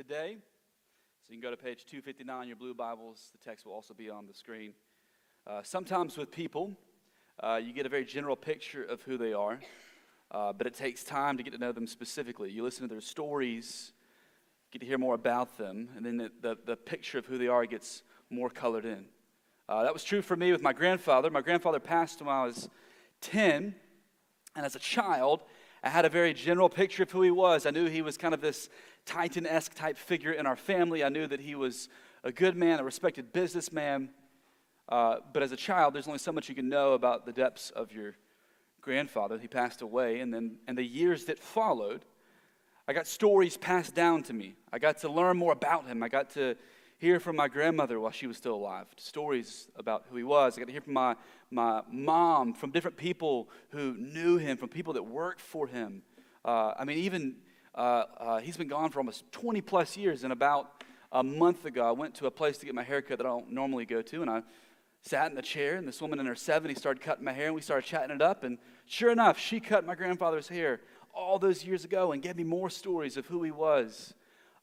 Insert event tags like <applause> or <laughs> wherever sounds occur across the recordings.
today. So you can go to page 259 in your blue Bibles. The text will also be on the screen. Uh, sometimes with people, uh, you get a very general picture of who they are, uh, but it takes time to get to know them specifically. You listen to their stories, get to hear more about them, and then the, the, the picture of who they are gets more colored in. Uh, that was true for me with my grandfather. My grandfather passed when I was 10, and as a child, I had a very general picture of who he was. I knew he was kind of this Titan esque type figure in our family. I knew that he was a good man, a respected businessman. Uh, but as a child, there's only so much you can know about the depths of your grandfather. He passed away, and then and the years that followed, I got stories passed down to me. I got to learn more about him. I got to hear from my grandmother while she was still alive, stories about who he was. I got to hear from my, my mom, from different people who knew him, from people that worked for him. Uh, I mean, even he's been gone for almost 20 plus years, and about a month ago, I went to a place to get my hair cut that I don't normally go to, and I sat in the chair, and this woman in her 70s started cutting my hair, and we started chatting it up. And sure enough, she cut my grandfather's hair all those years ago and gave me more stories of who he was.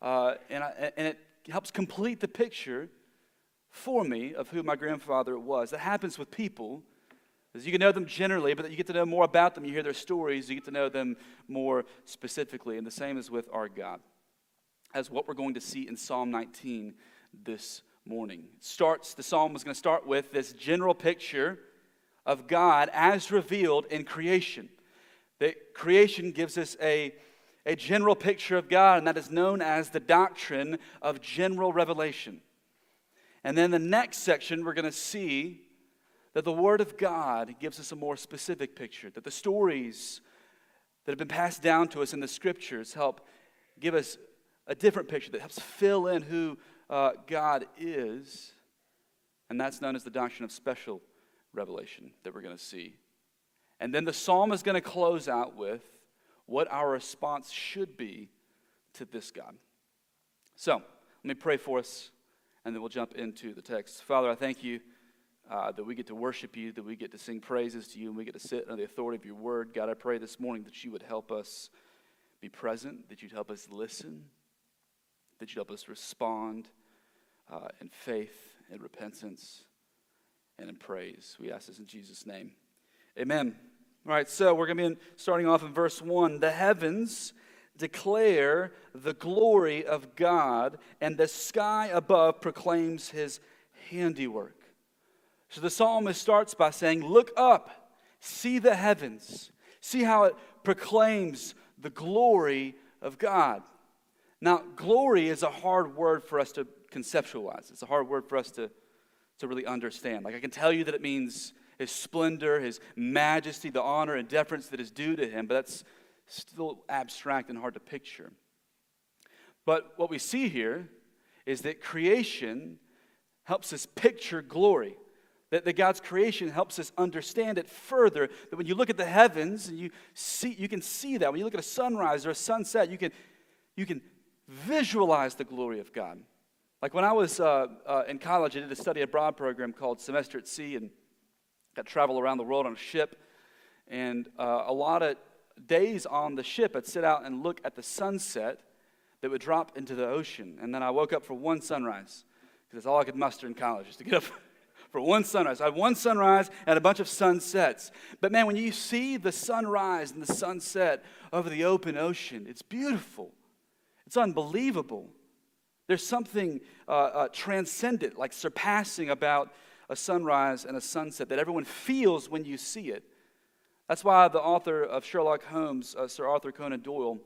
Uh, and, I, and it helps complete the picture for me of who my grandfather was. That happens with people. As you can know them generally, but you get to know more about them. You hear their stories, you get to know them more specifically. And the same is with our God, as what we're going to see in Psalm 19 this morning. It starts, the psalm is going to start with this general picture of God as revealed in creation. That creation gives us a a general picture of God, and that is known as the doctrine of general revelation. And then the next section, we're going to see that the Word of God gives us a more specific picture, that the stories that have been passed down to us in the Scriptures help give us a different picture that helps fill in who uh, God is. And that's known as the doctrine of special revelation that we're going to see. And then the psalm is going to close out with what our response should be to this God. So, let me pray for us, and then we'll jump into the text. Father, I thank you uh, that we get to worship you, that we get to sing praises to you, and we get to sit under the authority of your word. God, I pray this morning that you would help us be present, that you'd help us listen, that you'd help us respond uh, in faith and repentance and in praise. We ask this in Jesus' name. Amen. All right, so we're going to be starting off in verse 1. The heavens declare the glory of God, and the sky above proclaims his handiwork. So the psalmist starts by saying, Look up, see the heavens, see how it proclaims the glory of God. Now, glory is a hard word for us to conceptualize, it's a hard word for us to, to really understand. Like, I can tell you that it means his splendor, his majesty, the honor and deference that is due to him, but that's still abstract and hard to picture. But what we see here is that creation helps us picture glory. That, that God's creation helps us understand it further. That when you look at the heavens, and you see, you can see that. When you look at a sunrise or a sunset, you can, you can visualize the glory of God. Like when I was uh, uh, in college, I did a study abroad program called Semester at Sea, and got travel around the world on a ship. And uh, a lot of days on the ship, I'd sit out and look at the sunset that would drop into the ocean. And then I woke up for one sunrise, because that's all I could muster in college, is to get up for one sunrise. I had one sunrise and a bunch of sunsets. But man, when you see the sunrise and the sunset over the open ocean, it's beautiful. It's unbelievable. There's something uh, uh, transcendent, like surpassing about a sunrise and a sunset that everyone feels when you see it. That's why the author of Sherlock Holmes, uh, Sir Arthur Conan Doyle,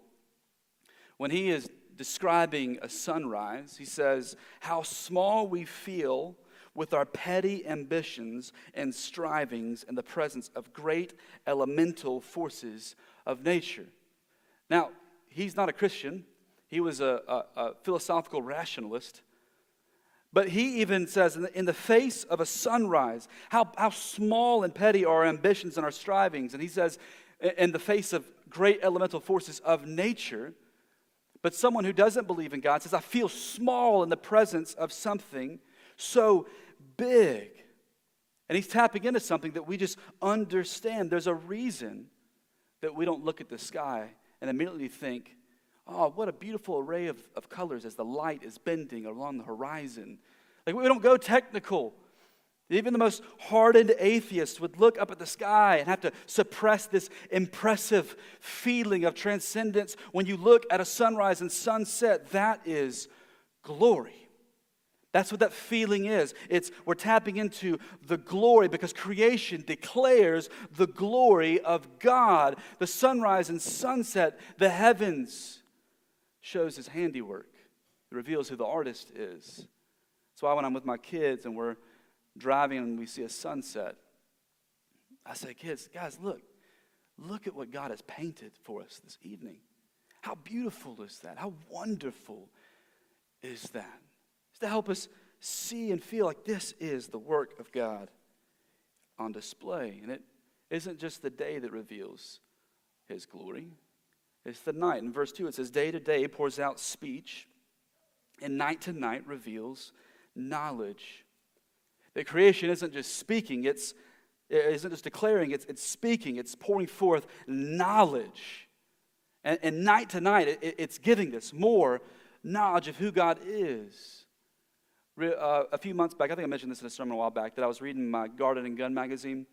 when he is describing a sunrise, he says, How small we feel with our petty ambitions and strivings in the presence of great elemental forces of nature. Now, he's not a Christian, he was a, a, a philosophical rationalist. But he even says, in the, in the, face of a sunrise, how, how small and petty are our ambitions and our strivings. And he says, in the face of great elemental forces of nature, but someone who doesn't believe in God says, I feel small in the presence of something so big. And he's tapping into something that we just understand. There's a reason that we don't look at the sky and immediately think, oh, what a beautiful array of, of colors as the light is bending along the horizon. Like, we don't go technical. Even the most hardened atheist would look up at the sky and have to suppress this impressive feeling of transcendence when you look at a sunrise and sunset. That is glory. That's what that feeling is. It's we're tapping into the glory because creation declares the glory of God. The sunrise and sunset, the heavens shows his handiwork. It reveals who the artist is. That's why when I'm with my kids and we're driving and we see a sunset, I say, kids, guys, look, look at what God has painted for us this evening. How beautiful is that? How wonderful is that? To help us see and feel like this is the work of God on display. And it isn't just the day that reveals his glory, it's the night. In verse 2, it says, Day to day pours out speech, and night to night reveals knowledge. That creation isn't just speaking, it's, it isn't just declaring, it's, it's speaking, it's pouring forth knowledge. And, and night to night, it, it's giving us more knowledge of who God is. Uh, a few months back, I think I mentioned this in a sermon a while back, that I was reading my Garden and Gun magazine,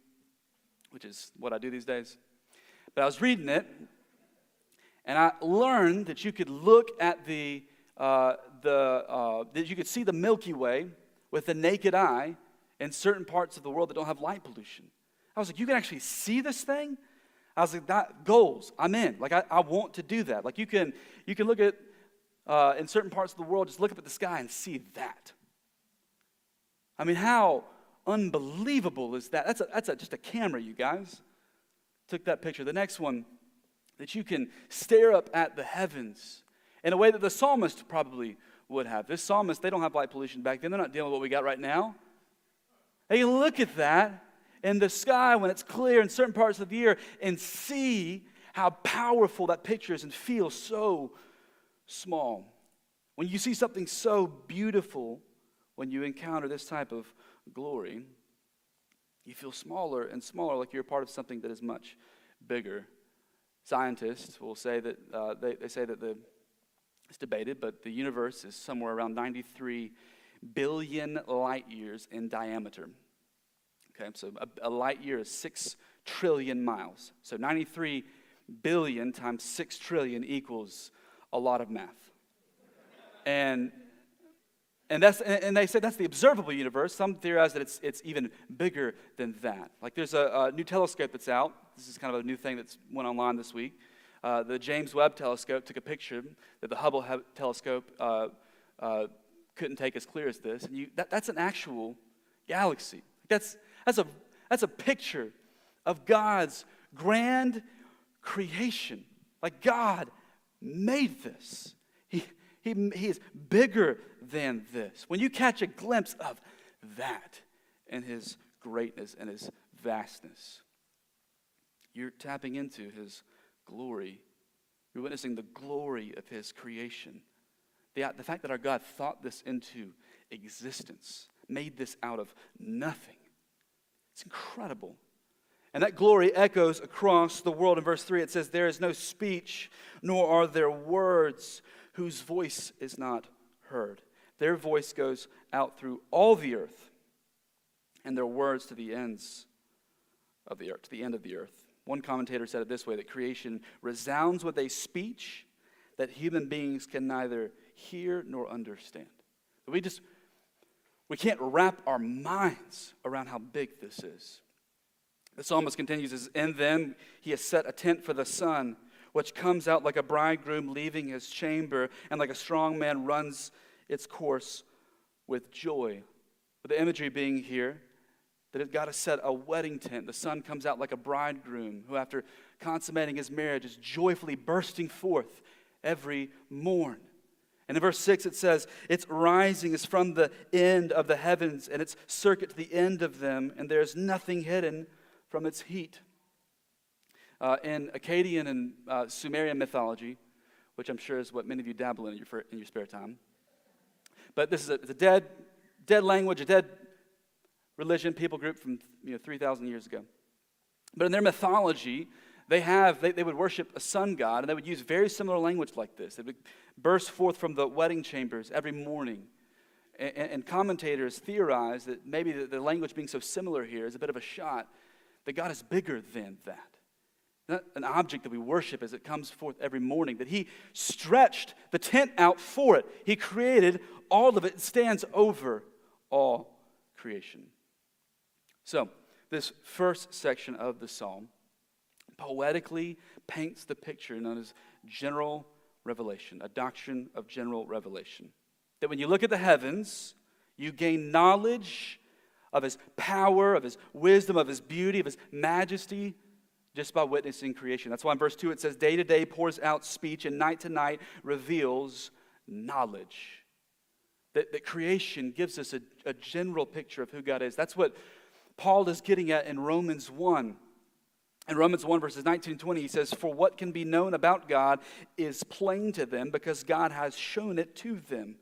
which is what I do these days. But I was reading it, and I learned that you could look at the, uh, the uh, that you could see the Milky Way with the naked eye in certain parts of the world that don't have light pollution. I was like, you can actually see this thing? I was like, that goals, I'm in. Like, I, I want to do that. Like, you can, you can look at, uh, in certain parts of the world, just look up at the sky and see that. I mean, how unbelievable is that? That's, a, that's a, just a camera, you guys. Took that picture. The next one, that you can stare up at the heavens in a way that the psalmist probably would have. This psalmist, they don't have light pollution back then. They're not dealing with what we got right now. They can look at that in the sky when it's clear in certain parts of the year and see how powerful that picture is and feel so small. When you see something so beautiful, when you encounter this type of glory, you feel smaller and smaller, like you're part of something that is much bigger. Scientists will say that uh, they, they say that the it's debated, but the universe is somewhere around 93 billion light years in diameter. Okay, so a, a light year is 6 trillion miles. So 93 billion times 6 trillion equals a lot of math. And and, that's, and they say that's the observable universe. Some theorize that it's, it's even bigger than that. Like there's a, a new telescope that's out. This is kind of a new thing that's went online this week. Uh, the James Webb telescope took a picture that the Hubble telescope uh, uh, couldn't take as clear as this. And you, that, that's an actual galaxy. That's, that's, a, that's a picture of God's grand creation. Like God made this. He, he, is bigger than this. When you catch a glimpse of that and his greatness and his vastness, you're tapping into his glory. You're witnessing the glory of His creation. The, the fact that our God thought this into existence, made this out of nothing. It's incredible. And that glory echoes across the world. In verse 3, it says, There is no speech, nor are there words whose voice is not heard. Their voice goes out through all the earth, and their words to the ends of the earth, to the end of the earth. One commentator said it this way that creation resounds with a speech that human beings can neither hear nor understand. We just we can't wrap our minds around how big this is. The psalmist continues And then he has set a tent for the sun, which comes out like a bridegroom leaving his chamber, and like a strong man runs its course with joy. With the imagery being here, that it got to set a wedding tent. The sun comes out like a bridegroom who, after consummating his marriage, is joyfully bursting forth every morn. And in verse 6, it says, Its rising is from the end of the heavens, and its circuit to the end of them, and there is nothing hidden from its heat. Uh, in Akkadian and uh, Sumerian mythology, which I'm sure is what many of you dabble in in your, in your spare time, but this is a, a dead, dead language, a dead religion, people group from you know, 3,000 years ago. But in their mythology, they have, they, they would worship a sun god, and they would use very similar language like this. It would burst forth from the wedding chambers every morning. And, and commentators theorize that maybe the, the language being so similar here is a bit of a shot that God is bigger than that. Not an object that we worship as it comes forth every morning, that He stretched the tent out for it. He created all of it, it stands over all creation. So, this first section of the psalm poetically paints the picture known as general revelation, a doctrine of general revelation. That when you look at the heavens, you gain knowledge of his power, of his wisdom, of his beauty, of his majesty, just by witnessing creation. That's why in verse 2 it says, Day to day pours out speech, and night to night reveals knowledge. That, that creation gives us a, a general picture of who God is. That's what Paul is getting at in Romans 1. In Romans 1, verses 19 and 20, he says, For what can be known about God is plain to them because God has shown it to them.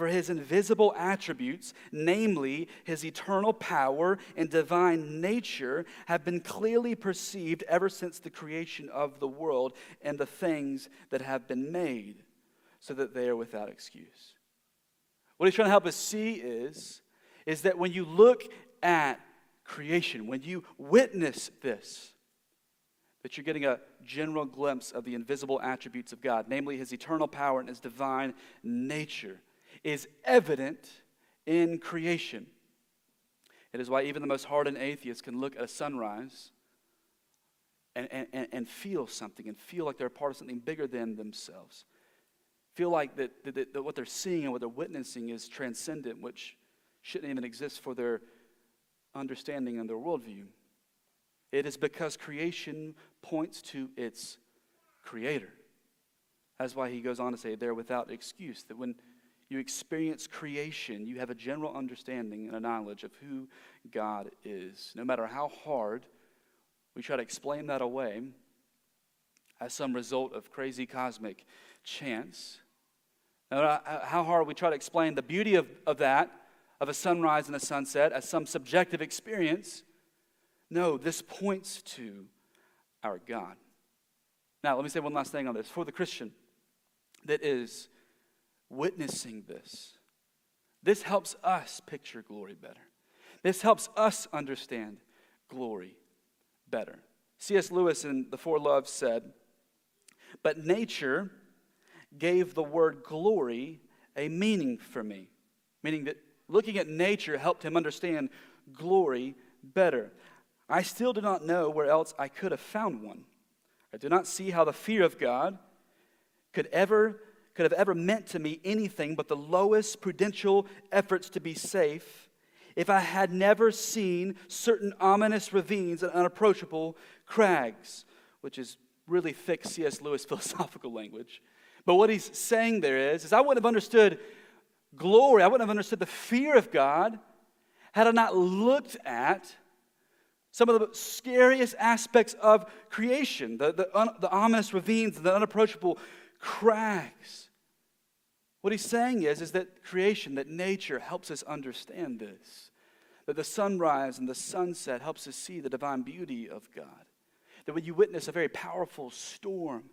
For his invisible attributes, namely his eternal power and divine nature, have been clearly perceived ever since the creation of the world and the things that have been made, so that they are without excuse. What he's trying to help us see is, is that when you look at creation, when you witness this, that you're getting a general glimpse of the invisible attributes of God, namely his eternal power and his divine nature, is evident in creation. It is why even the most hardened atheist can look at a sunrise and, and, and feel something and feel like they're a part of something bigger than themselves. Feel like that, that, that what they're seeing and what they're witnessing is transcendent, which shouldn't even exist for their understanding and their worldview. It is because creation points to its creator. That's why he goes on to say, they're without excuse. That when you experience creation, you have a general understanding and a knowledge of who God is. No matter how hard we try to explain that away as some result of crazy cosmic chance, no matter how hard we try to explain the beauty of, of that, of a sunrise and a sunset, as some subjective experience, no, this points to our God. Now, let me say one last thing on this. For the Christian that is witnessing this, this helps us picture glory better. This helps us understand glory better. C.S. Lewis in The Four Loves said, But nature gave the word glory a meaning for me, meaning that looking at nature helped him understand glory better. I still do not know where else I could have found one. I do not see how the fear of God could ever could have ever meant to me anything but the lowest prudential efforts to be safe if I had never seen certain ominous ravines and unapproachable crags, which is really thick C.S. Lewis <laughs> philosophical language. But what he's saying there is, is I wouldn't have understood glory, I wouldn't have understood the fear of God had I not looked at some of the scariest aspects of creation, the, the, un, the ominous ravines the unapproachable crags. What he's saying is, is that creation, that nature helps us understand this. That the sunrise and the sunset helps us see the divine beauty of God. That when you witness a very powerful storm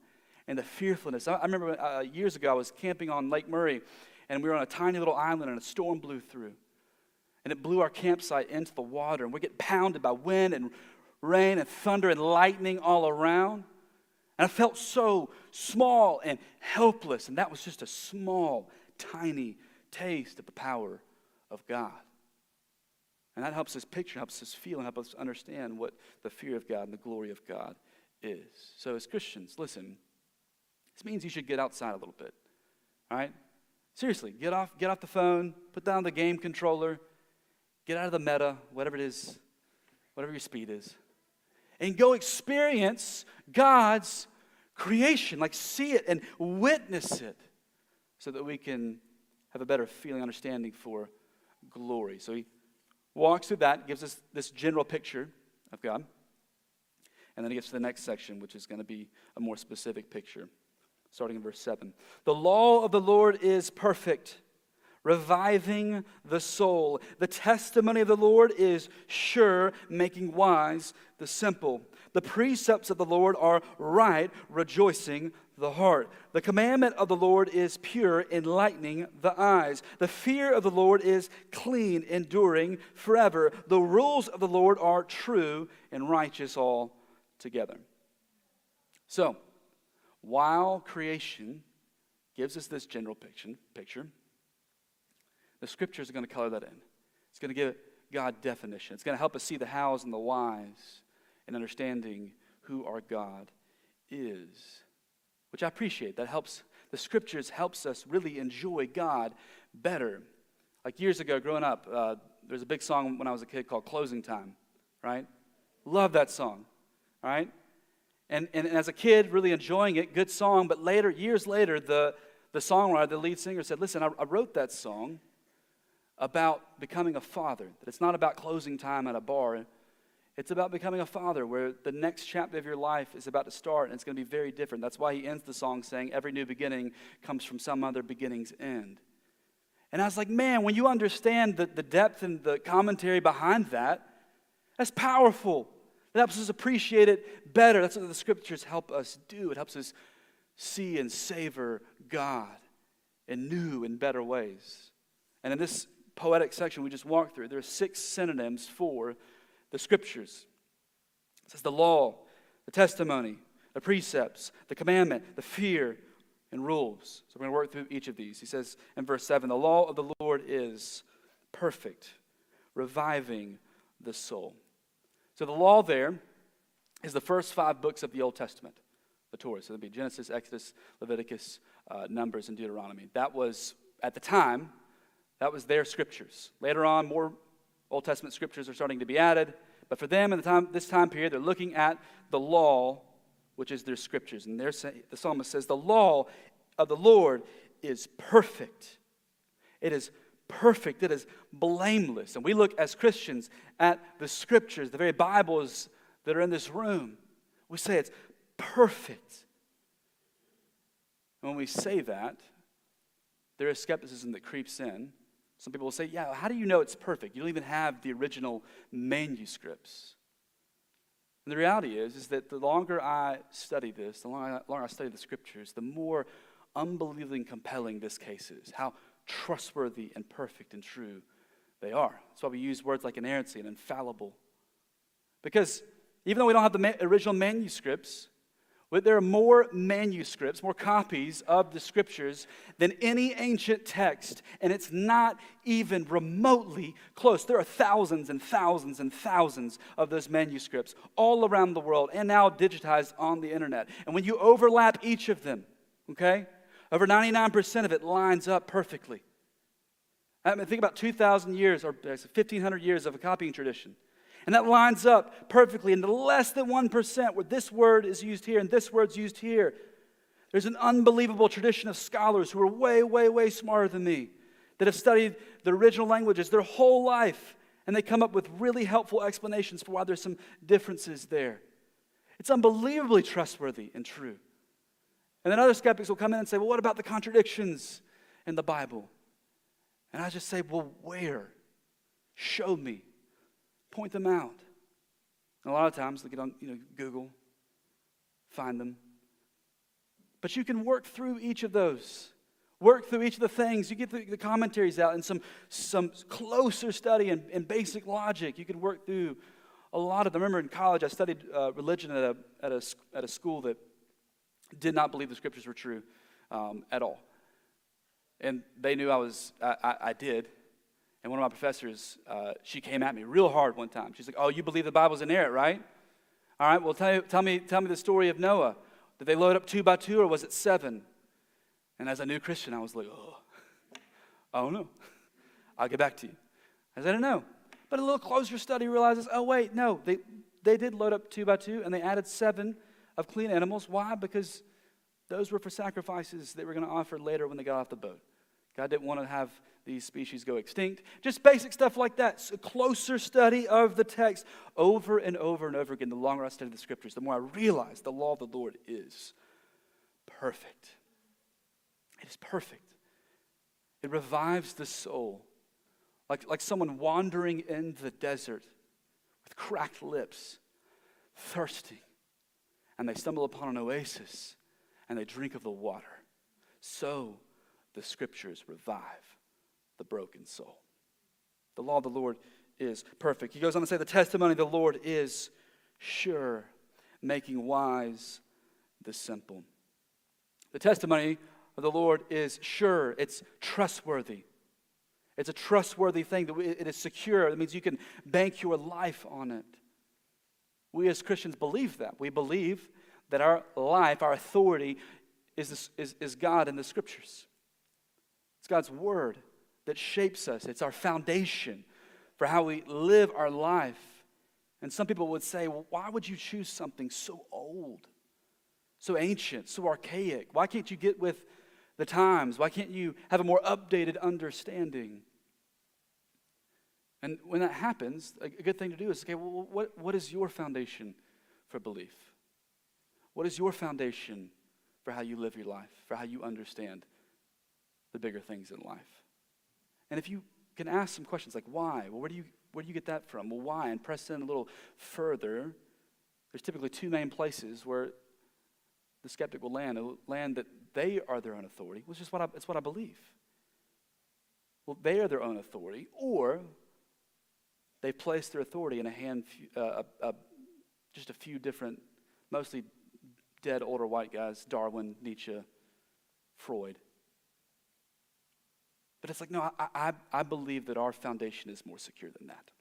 and the fearfulness. I, I remember uh, years ago I was camping on Lake Murray and we were on a tiny little island and a storm blew through and it blew our campsite into the water. And we get pounded by wind and rain and thunder and lightning all around. And I felt so small and helpless. And that was just a small, tiny taste of the power of God. And that helps us picture, helps us feel, and helps us understand what the fear of God and the glory of God is. So, as Christians, listen, this means you should get outside a little bit. All right? Seriously, get off, get off the phone, put down the game controller, Get out of the meta, whatever it is, whatever your speed is, and go experience God's creation. Like, see it and witness it so that we can have a better feeling, understanding for glory. So he walks through that, gives us this general picture of God. And then he gets to the next section, which is going to be a more specific picture, starting in verse 7. The law of the Lord is perfect reviving the soul. The testimony of the Lord is sure, making wise the simple. The precepts of the Lord are right, rejoicing the heart. The commandment of the Lord is pure, enlightening the eyes. The fear of the Lord is clean, enduring forever. The rules of the Lord are true and righteous all together. So, while creation gives us this general picture, picture the scriptures are going to color that in. It's going to give God definition. It's going to help us see the hows and the whys in understanding who our God is, which I appreciate. That helps, the scriptures helps us really enjoy God better. Like years ago, growing up, uh, was a big song when I was a kid called Closing Time, right? Love that song, right? And, and, and as a kid, really enjoying it, good song, but later, years later, the, the songwriter, the lead singer said, Listen, I, I wrote that song about becoming a father, that it's not about closing time at a bar. It's about becoming a father where the next chapter of your life is about to start and it's going to be very different. That's why he ends the song saying, Every new beginning comes from some other beginning's end. And I was like, man, when you understand the, the depth and the commentary behind that, that's powerful. It helps us appreciate it better. That's what the scriptures help us do. It helps us see and savor God in new and better ways. And in this poetic section we just walked through, there are six synonyms for the scriptures. It says the law, the testimony, the precepts, the commandment, the fear, and rules. So we're going to work through each of these. He says in verse 7 the law of the Lord is perfect, reviving the soul. So the law there is the first five books of the Old Testament, the Torah. So it'd be Genesis, Exodus, Leviticus, uh, Numbers, and Deuteronomy. That was, at the time, that was their scriptures. Later on, more Old Testament scriptures are starting to be added. But for them, in the time, this time period, they're looking at the law, which is their scriptures. And say, the psalmist says, The law of the Lord is perfect. It is perfect. It is blameless. And we look as Christians at the scriptures, the very Bibles that are in this room. We say it's perfect. And when we say that, there is skepticism that creeps in some people will say, Yeah, how do you know it's perfect? You don't even have the original manuscripts. And the reality is, is that the longer I study this, the longer I, longer I study the scriptures, the more unbelievably compelling this case is. How trustworthy and perfect and true they are. That's why we use words like inerrancy and infallible. Because even though we don't have the ma- original manuscripts, but there are more manuscripts, more copies of the scriptures than any ancient text, and it's not even remotely close. There are thousands and thousands and thousands of those manuscripts all around the world and now digitized on the internet. And when you overlap each of them, okay, over 99% of it lines up perfectly. I mean, think about 2,000 years or 1,500 years of a copying tradition. And that lines up perfectly into less than 1% where this word is used here and this word's used here. There's an unbelievable tradition of scholars who are way, way, way smarter than me that have studied the original languages their whole life, and they come up with really helpful explanations for why there's some differences there. It's unbelievably trustworthy and true. And then other skeptics will come in and say, well, what about the contradictions in the Bible? And I just say, well, where? Show me point them out. And a lot of times they get on you know, Google, find them. But you can work through each of those. Work through each of the things. You get the, the commentaries out and some, some closer study and, and basic logic. You can work through a lot of them. Remember in college, I studied uh, religion at a, at, a, at a school that did not believe the scriptures were true um, at all. And they knew I was, I, I, I did. And one of my professors, uh, she came at me real hard one time. She's like, Oh, you believe the Bible's inerrant, right? All right, well, tell, tell, me, tell me the story of Noah. Did they load up two by two or was it seven? And as a new Christian, I was like, Oh, I don't know. I'll get back to you. I said, I don't know. But a little closer study realizes, oh, wait, no, they, they did load up two by two and they added seven of clean animals. Why? Because those were for sacrifices they were going to offer later when they got off the boat. God didn't want to have these species go extinct. Just basic stuff like that. So closer study of the text over and over and over again. The longer I study the scriptures, the more I realize the law of the Lord is perfect. It is perfect. It revives the soul. Like, like someone wandering in the desert with cracked lips, thirsting, and they stumble upon an oasis and they drink of the water. So the scriptures revive the broken soul. The law of the Lord is perfect. He goes on to say, The testimony of the Lord is sure, making wise the simple. The testimony of the Lord is sure, it's trustworthy. It's a trustworthy thing. It is secure. That means you can bank your life on it. We as Christians believe that. We believe that our life, our authority, is, is, is God in the scriptures. It's God's word that shapes us, it's our foundation for how we live our life. And some people would say, well, why would you choose something so old, so ancient, so archaic? Why can't you get with the times? Why can't you have a more updated understanding? And when that happens, a good thing to do is okay, well, what, what is your foundation for belief? What is your foundation for how you live your life, for how you understand the bigger things in life? And if you can ask some questions like why? Well, where do you where do you get that from? Well, why? And press in a little further. There's typically two main places where the skeptic will land, land that they are their own authority, which is what I, it's what I believe. Well, they are their own authority, or they place their authority in a hand, uh, a, a, just a few different, mostly dead older white guys Darwin, Nietzsche, Freud. But it's like, no, I, I, I believe that our foundation is more secure than that.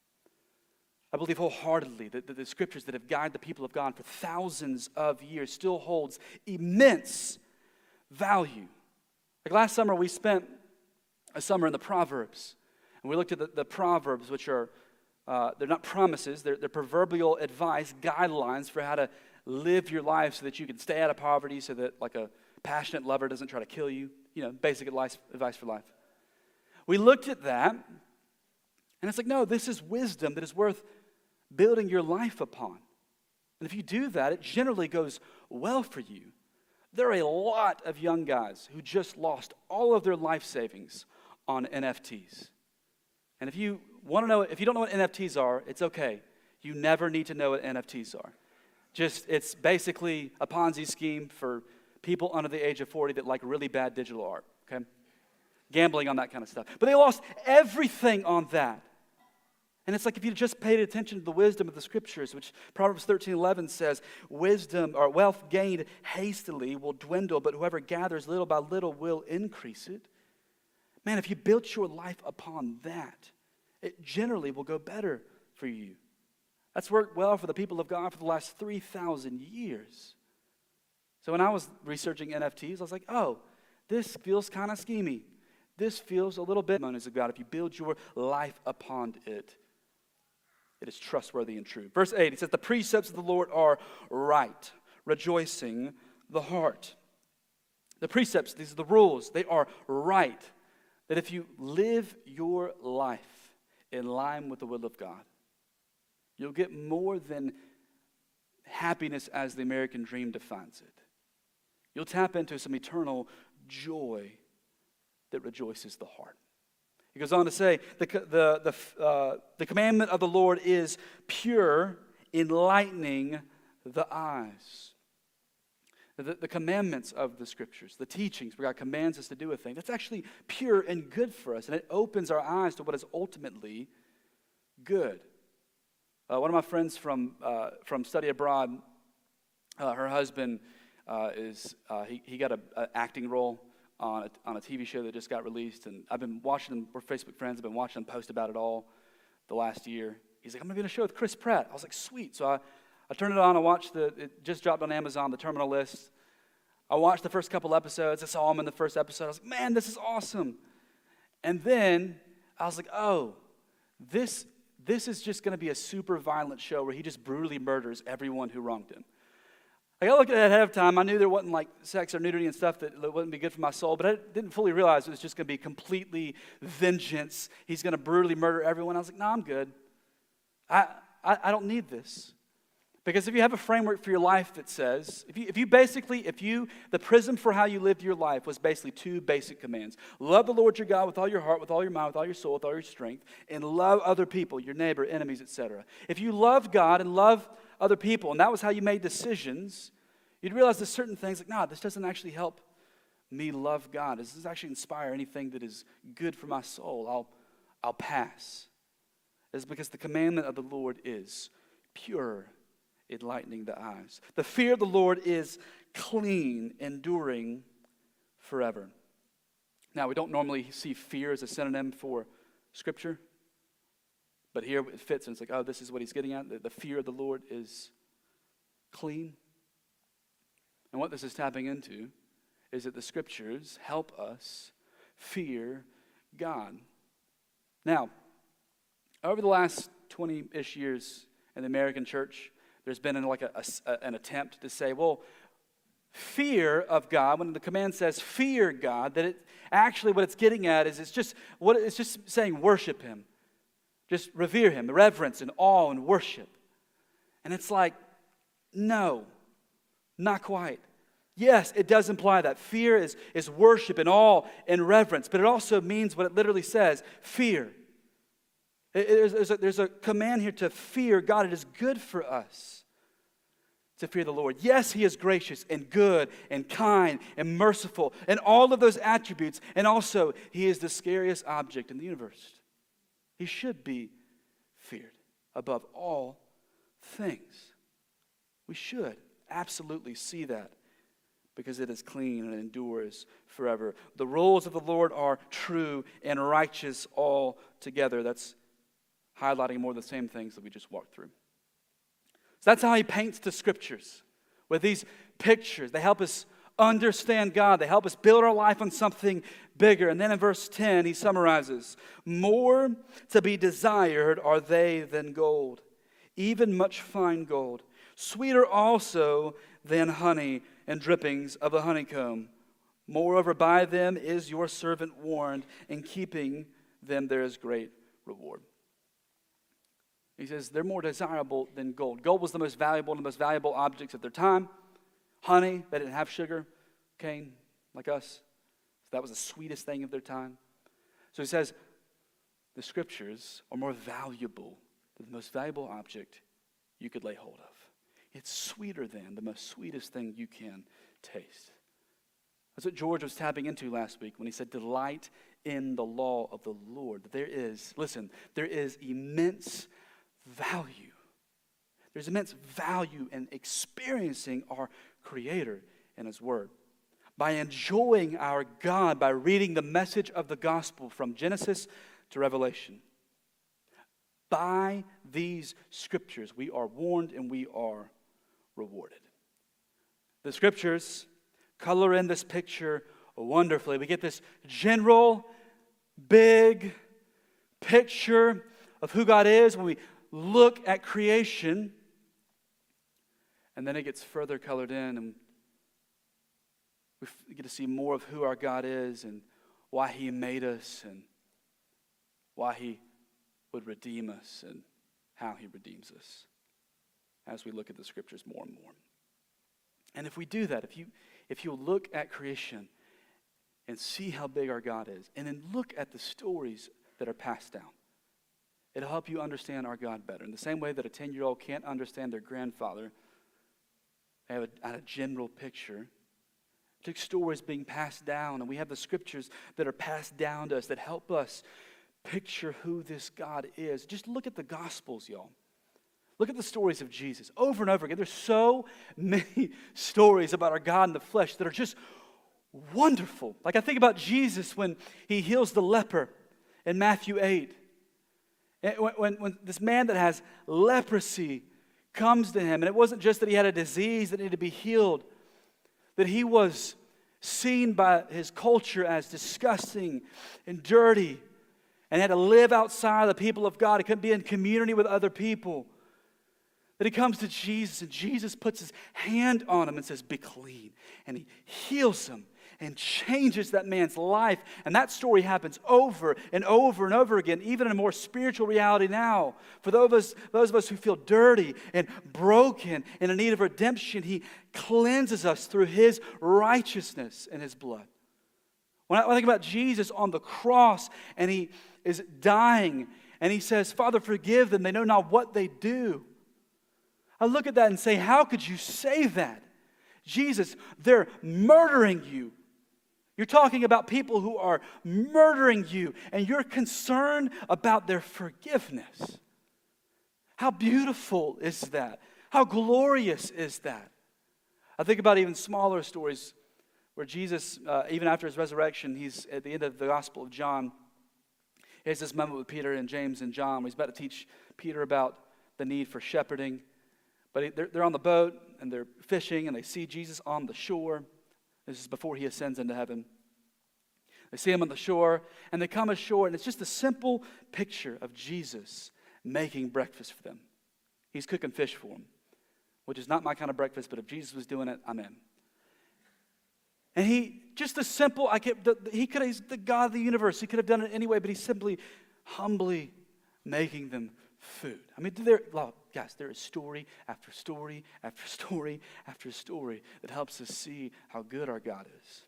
I believe wholeheartedly that, that the scriptures that have guided the people of God for thousands of years still holds immense value. Like last summer, we spent a summer in the Proverbs, and we looked at the, the Proverbs, which are uh, they're not promises, they're, they're proverbial advice, guidelines for how to live your life so that you can stay out of poverty, so that like a passionate lover doesn't try to kill you. You know, basic advice, advice for life. We looked at that, and it's like, no, this is wisdom that is worth building your life upon. And if you do that, it generally goes well for you. There are a lot of young guys who just lost all of their life savings on NFTs. And if you want to know, if you don't know what NFTs are, it's okay. You never need to know what NFTs are. Just, it's basically a Ponzi scheme for people under the age of 40 that like really bad digital art, okay? Gambling on that kind of stuff. But they lost everything on that. And it's like if you just paid attention to the wisdom of the scriptures, which Proverbs 13 11 says, wisdom or wealth gained hastily will dwindle, but whoever gathers little by little will increase it. Man, if you built your life upon that, it generally will go better for you. That's worked well for the people of God for the last 3,000 years. So when I was researching NFTs, I was like, oh, this feels kind of schemy. This feels a little bit knows of God. If you build your life upon it, it is trustworthy and true. Verse 8, he says, The precepts of the Lord are right, rejoicing the heart. The precepts, these are the rules, they are right. That if you live your life in line with the will of God. You'll get more than happiness as the American dream defines it. You'll tap into some eternal joy that rejoices the heart. He goes on to say, the, the, the, uh, the commandment of the Lord is pure, enlightening the eyes. The, the commandments of the scriptures, the teachings where God commands us to do a thing, that's actually pure and good for us. And it opens our eyes to what is ultimately good. Uh, one of my friends from, uh, from study abroad, uh, her husband uh, is, uh, he, he got an acting role on a, on a TV show that just got released. And I've been watching them, we're Facebook friends, I've been watching them post about it all the last year. He's like, I'm to be in a show with Chris Pratt. I was like, sweet. So I, I turned it on. I watched the, it just dropped on Amazon, the terminal list. I watched the first couple episodes. I saw him in the first episode. I was like, man, this is awesome. And then I was like, oh, this, this is just to be a super violent show where he just brutally murders everyone who wronged him. I looked at it ahead of time. I knew there wasn't like sex or nudity and stuff that wouldn't be good for my soul, but I didn't fully realize it was just going to be completely vengeance. He's going to brutally murder everyone. I was like, no, I'm good. I, I, I don't need this. Because if you have a framework for your life that says, if you, if you basically, if you, the prism for how you lived your life was basically two basic commands love the Lord your God with all your heart, with all your mind, with all your soul, with all your strength, and love other people, your neighbor, enemies, etc. If you love God and loved other people, and that was how you made decisions, you'd realize there's certain things like, nah, this doesn't actually help me love God. Does this actually inspire anything that is good for my soul? I'll, I'll pass. It's because the commandment of the Lord is pure enlightening the eyes. The fear of the Lord is clean, enduring forever. Now, we don't normally see fear as a synonym for Scripture, but here it fits, and it's like, oh, this is what he's getting at. The, the fear of the Lord is clean. And what this is tapping into is that the Scriptures help us fear God. Now, over the last 20 ish years in the American church, there's been like a, a, an attempt to say, well, fear of God, when the command says fear God, that it actually what it's getting at is it's just what it's just saying worship him. Just revere him, reverence and awe and worship. And it's like, no, not quite. Yes, it does imply that. Fear is, is worship and awe and reverence, but it also means what it literally says fear. There's a, there's a command here to fear God. It is good for us to fear the Lord. Yes, He is gracious and good and kind and merciful and all of those attributes. And also, He is the scariest object in the universe. He should be feared above all things. We should absolutely see that because it is clean and endures forever. The rules of the Lord are true and righteous altogether. That's highlighting more of the same things that we just walked through. So that's how he paints the scriptures with these pictures. They help us understand God, they help us build our life on something bigger. And then in verse 10, he summarizes More to be desired are they than gold, even much fine gold, sweeter also than honey and drippings of the honeycomb. Moreover, by them is your servant warned, in keeping them there is great reward. He says they're more desirable than gold. Gold was the most valuable and the most valuable objects at their time. Honey, they didn't have sugar, cane, like us. That was the sweetest thing of their time. So he says the scriptures are more valuable than the most valuable object you could lay hold of. It's sweeter than the most sweetest thing you can taste. That's what George was tapping into last week when he said, Delight in the law of the Lord. There is, listen, there is immense value. There's immense value in experiencing our Creator and His Word. By enjoying our God, by reading the message of the gospel from Genesis to Revelation. By these scriptures, we are warned and we are rewarded. The scriptures color in this picture wonderfully. We get this general, big picture of who God is when we look at creation, and then it gets further colored in, and we get to see more of who our God is and why He made us and why He would redeem us and how He redeems us as we look at the scriptures more and more. And if we do that, if you if you look at creation and see how big our God is, and then look at the stories that are passed down, It'll help you understand our God better. In the same way that a 10 year old can't understand their grandfather, they have a, a general picture. Stories being passed down, and we have the scriptures that are passed down to us that help us picture who this God is. Just look at the Gospels, y'all. Look at the stories of Jesus over and over again. There's so many <laughs> stories about our God in the flesh that are just wonderful. Like I think about Jesus when he heals the leper in Matthew 8. Eh, when, when, when this man that has leprosy comes to him, and it wasn't just that he had a disease that needed to be healed, that he was seen by his culture as disgusting and dirty and had to live outside of the people of God. He couldn't be in community with other people. That he comes to Jesus and Jesus puts his hand on him and says, Be clean. And he heals him and changes that man's life. And that story happens over and over and over again, even in a more spiritual reality now. For those of us, those of us who feel dirty and broken and in need of redemption, he cleanses us through his righteousness and his blood. When I, when I think about Jesus on the cross and he is dying and he says, Father, forgive them, they know not what they do. I look at that and say, How could you say that? Jesus, they're murdering you. You're talking about people who are murdering you, and you're concerned about their forgiveness. How beautiful is that? How glorious is that? I think about even smaller stories where Jesus, uh, even after his resurrection, he's at the end of the Gospel of John. He has this moment with Peter and James and John where he's about to teach Peter about the need for shepherding. But they're, they're on the boat and they're fishing and they see Jesus on the shore. This is before he ascends into heaven. They see him on the shore and they come ashore, and it's just a simple picture of Jesus making breakfast for them. He's cooking fish for them, which is not my kind of breakfast, but if Jesus was doing it, I'm in. And he, just a simple, I kept, he could he's the God of the universe. He could have done it anyway, but he's simply humbly making them food. I mean, there, guys, there is story after story after story after story that helps us see how good our God is,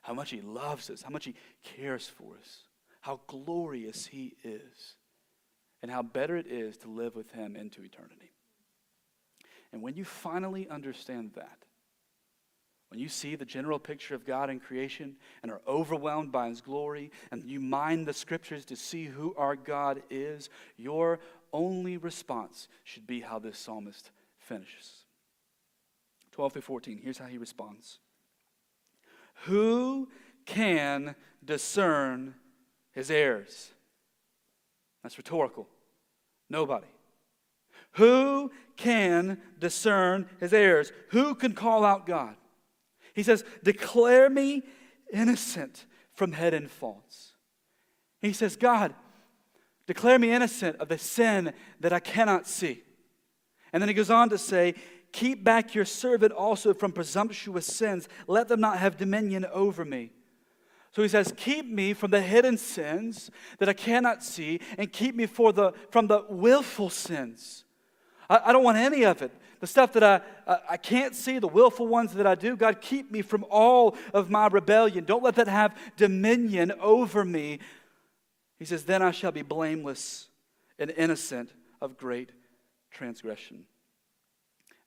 how much He loves us, how much He cares for us, how glorious He is, and how better it is to live with Him into eternity. And when you finally understand that, when you see the general picture of God in creation and are overwhelmed by His glory, and you mind the scriptures to see who our God is, your only response should be how this psalmist finishes. 12 through 14, here's how he responds Who can discern his errors? That's rhetorical. Nobody. Who can discern his errors? Who can call out God? He says, Declare me innocent from hidden faults. He says, God, declare me innocent of the sin that I cannot see. And then he goes on to say, Keep back your servant also from presumptuous sins. Let them not have dominion over me. So he says, Keep me from the hidden sins that I cannot see, and keep me for the, from the willful sins. I, I don't want any of it the stuff that I, I can't see, the willful ones that I do. God, keep me from all of my rebellion. Don't let that have dominion over me. He says, Then I shall be blameless and innocent of great transgression.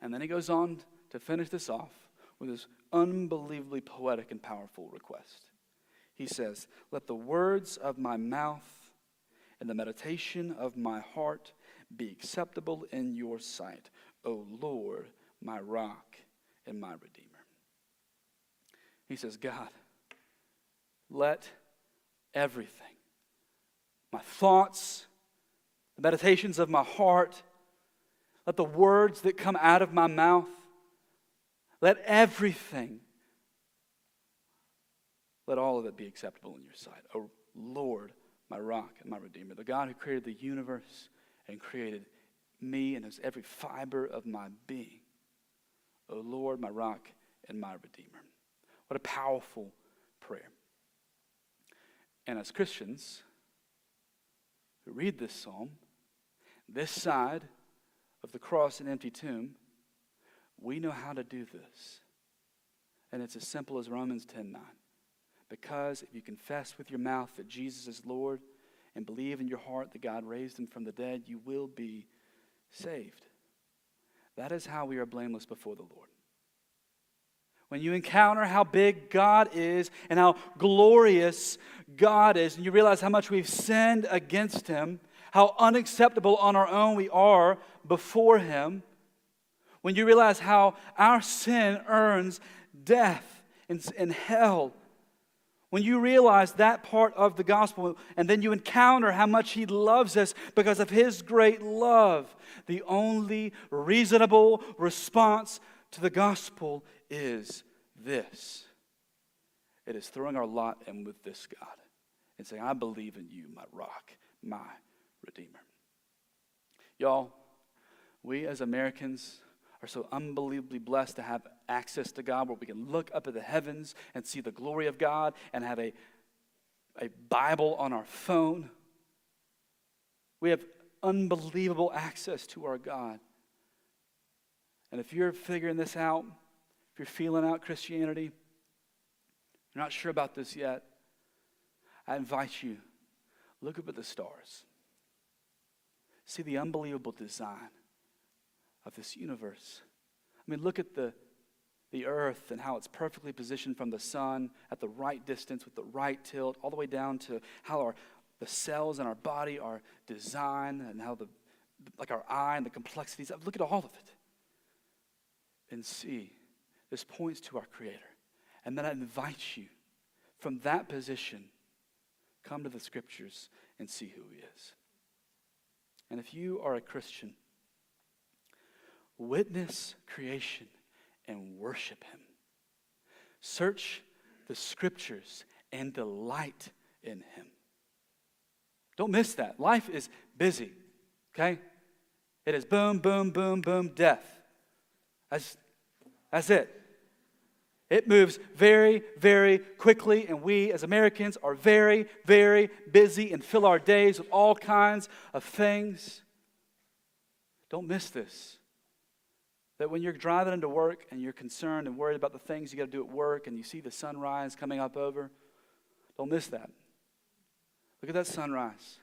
And then he goes on to finish this off with this unbelievably poetic and powerful request. He says, Let the words of my mouth and the meditation of my heart be acceptable in your sight, O Lord, my rock and my redeemer. He says, God, let everything, my thoughts, the meditations of my heart, let the words that come out of my mouth, let everything, let all of it be acceptable in your sight. O Lord, my rock and my redeemer, the God who created the universe and created me and as every fiber of my being. O Lord, my rock and my redeemer. What a powerful prayer. And as Christians who read this psalm, this side of the cross and empty tomb, we know how to do this. And it's as simple as Romans 10 9. Because if you confess with your mouth that Jesus is Lord and believe in your heart that God raised him from the dead, you will be saved. That is how we are blameless before the Lord. When you encounter how big God is and how glorious God is, and you realize how much we've sinned against Him, how unacceptable on our own we are before Him, when you realize how our sin earns death and, and hell when you realize that part of the gospel, and then you encounter how much He loves us because of His great love, the only reasonable response to the gospel is this it is throwing our lot in with this God and saying, I believe in you, my rock, my redeemer. Y'all, we as Americans are so unbelievably blessed to have access to God where we can look up at the heavens and see the glory of God and have a, a Bible on our phone. We have unbelievable access to our God. And if you're figuring this out, if you're feeling out Christianity, you're not sure about this yet, I invite you, look up at the stars. See the unbelievable design of this universe. I mean, look at the, the earth and how it's perfectly positioned from the sun at the right distance with the right tilt, all the way down to how our, the cells in our body are designed and how the, like our eye and the complexities. Look at all of it and see. This points to our Creator. And then I invite you from that position, come to the scriptures and see who He is. And if you are a Christian, witness creation and worship Him. Search the scriptures and delight in Him. Don't miss that. Life is busy, okay? It is boom, boom, boom, boom, death. That's, that's it. It moves very, very quickly, and we as Americans are very, very busy and fill our days with all kinds of things. Don't miss this. That when you're driving into work and you're concerned and worried about the things you got to do at work and you see the sunrise coming up over, don't miss that. Look at that sunrise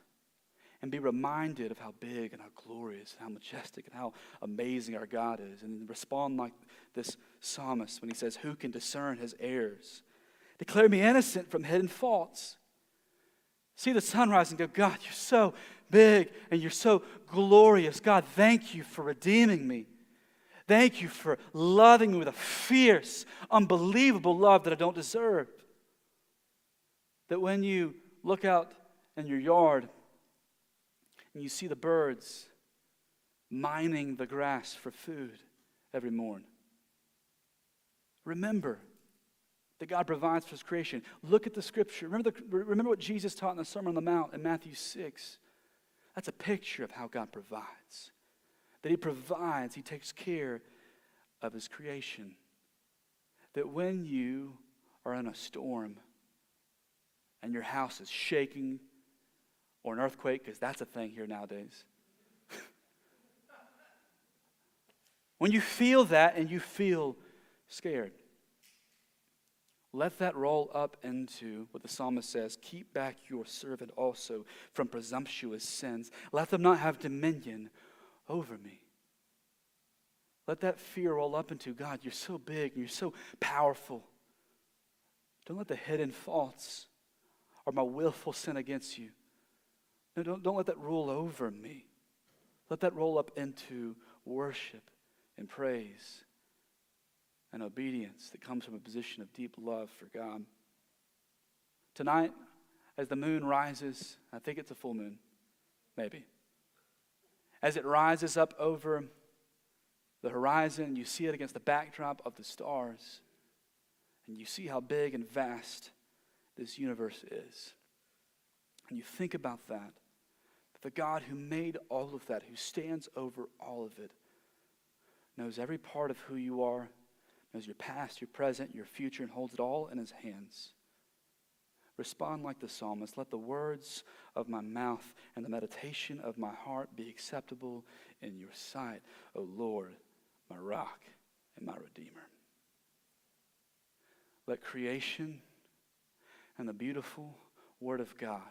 and be reminded of how big and how glorious and how majestic and how amazing our God is. And respond like this psalmist when he says, Who can discern his errors? Declare me innocent from hidden faults. See the sunrise and go, God, you're so big and you're so glorious. God, thank you for redeeming me. Thank you for loving me with a fierce, unbelievable love that I don't deserve. That when you look out in your yard and you see the birds mining the grass for food every morn, remember that God provides for his creation. Look at the scripture. Remember, the, remember what Jesus taught in the Sermon on the Mount in Matthew 6. That's a picture of how God provides that He provides, He takes care of His creation. That when you are in a storm and your house is shaking, or an earthquake, because that's a thing here nowadays. <laughs> when you feel that and you feel scared, let that roll up into what the psalmist says keep back your servant also from presumptuous sins. Let them not have dominion over me. Let that fear roll up into God, you're so big and you're so powerful. Don't let the hidden faults or my willful sin against you. No, don't, don't let that rule over me. Let that roll up into worship and praise and obedience that comes from a position of deep love for God. Tonight, as the moon rises, I think it's a full moon, maybe as it rises up over the horizon, you see it against the backdrop of the stars, and you see how big and vast this universe is. And you think about that, the God who made all of that, who stands over all of it, knows every part of who you are, knows your past, your present, your future, and holds it all in his hands. Respond like the psalmist. Let the words of my mouth and the meditation of my heart be acceptable in your sight, O Lord, my rock and my redeemer. Let creation and the beautiful word of God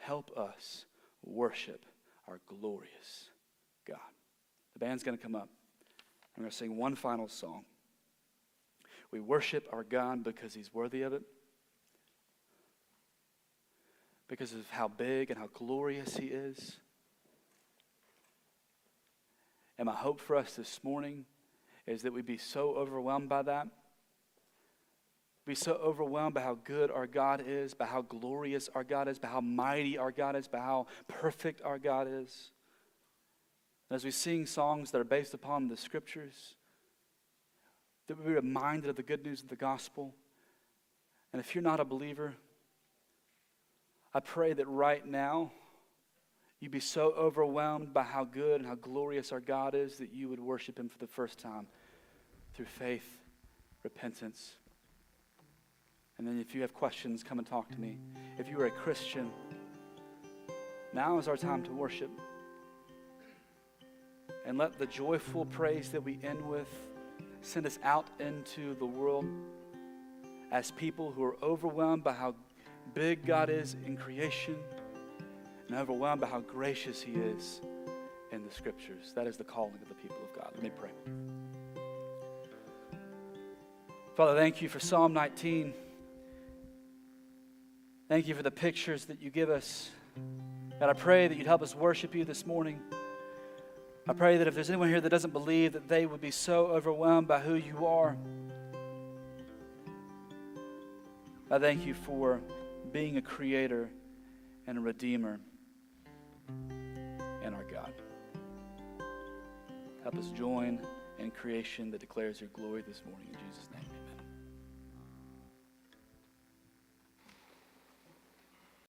help us worship our glorious God. The band's going to come up. I'm going to sing one final song. We worship our God because he's worthy of it because of how big and how glorious He is. And my hope for us this morning is that we'd be so overwhelmed by that. Be so overwhelmed by how good our God is, by how glorious our God is, by how mighty our God is, by how perfect our God is. And as we sing songs that are based upon the scriptures, that we be reminded of the good news of the gospel. And if you're not a believer, I pray that right now You'd be so overwhelmed by how good and how glorious our God is that you would worship Him for the first time through faith, repentance. And then if you have questions, come and talk to me. If you are a Christian, now is our time to worship. And let the joyful praise that we end with send us out into the world as people who are overwhelmed by how big God is in creation and overwhelmed by how gracious He is in the scriptures. That is the calling of the people of God. Let me pray. Father, thank you for Psalm 19. Thank you for the pictures that you give us. God, I pray that you'd help us worship you this morning. I pray that if there's anyone here that doesn't believe, that they would be so overwhelmed by who you are. I thank you for being a creator and a redeemer and our God. Help us join in creation that declares your glory this morning in Jesus' name.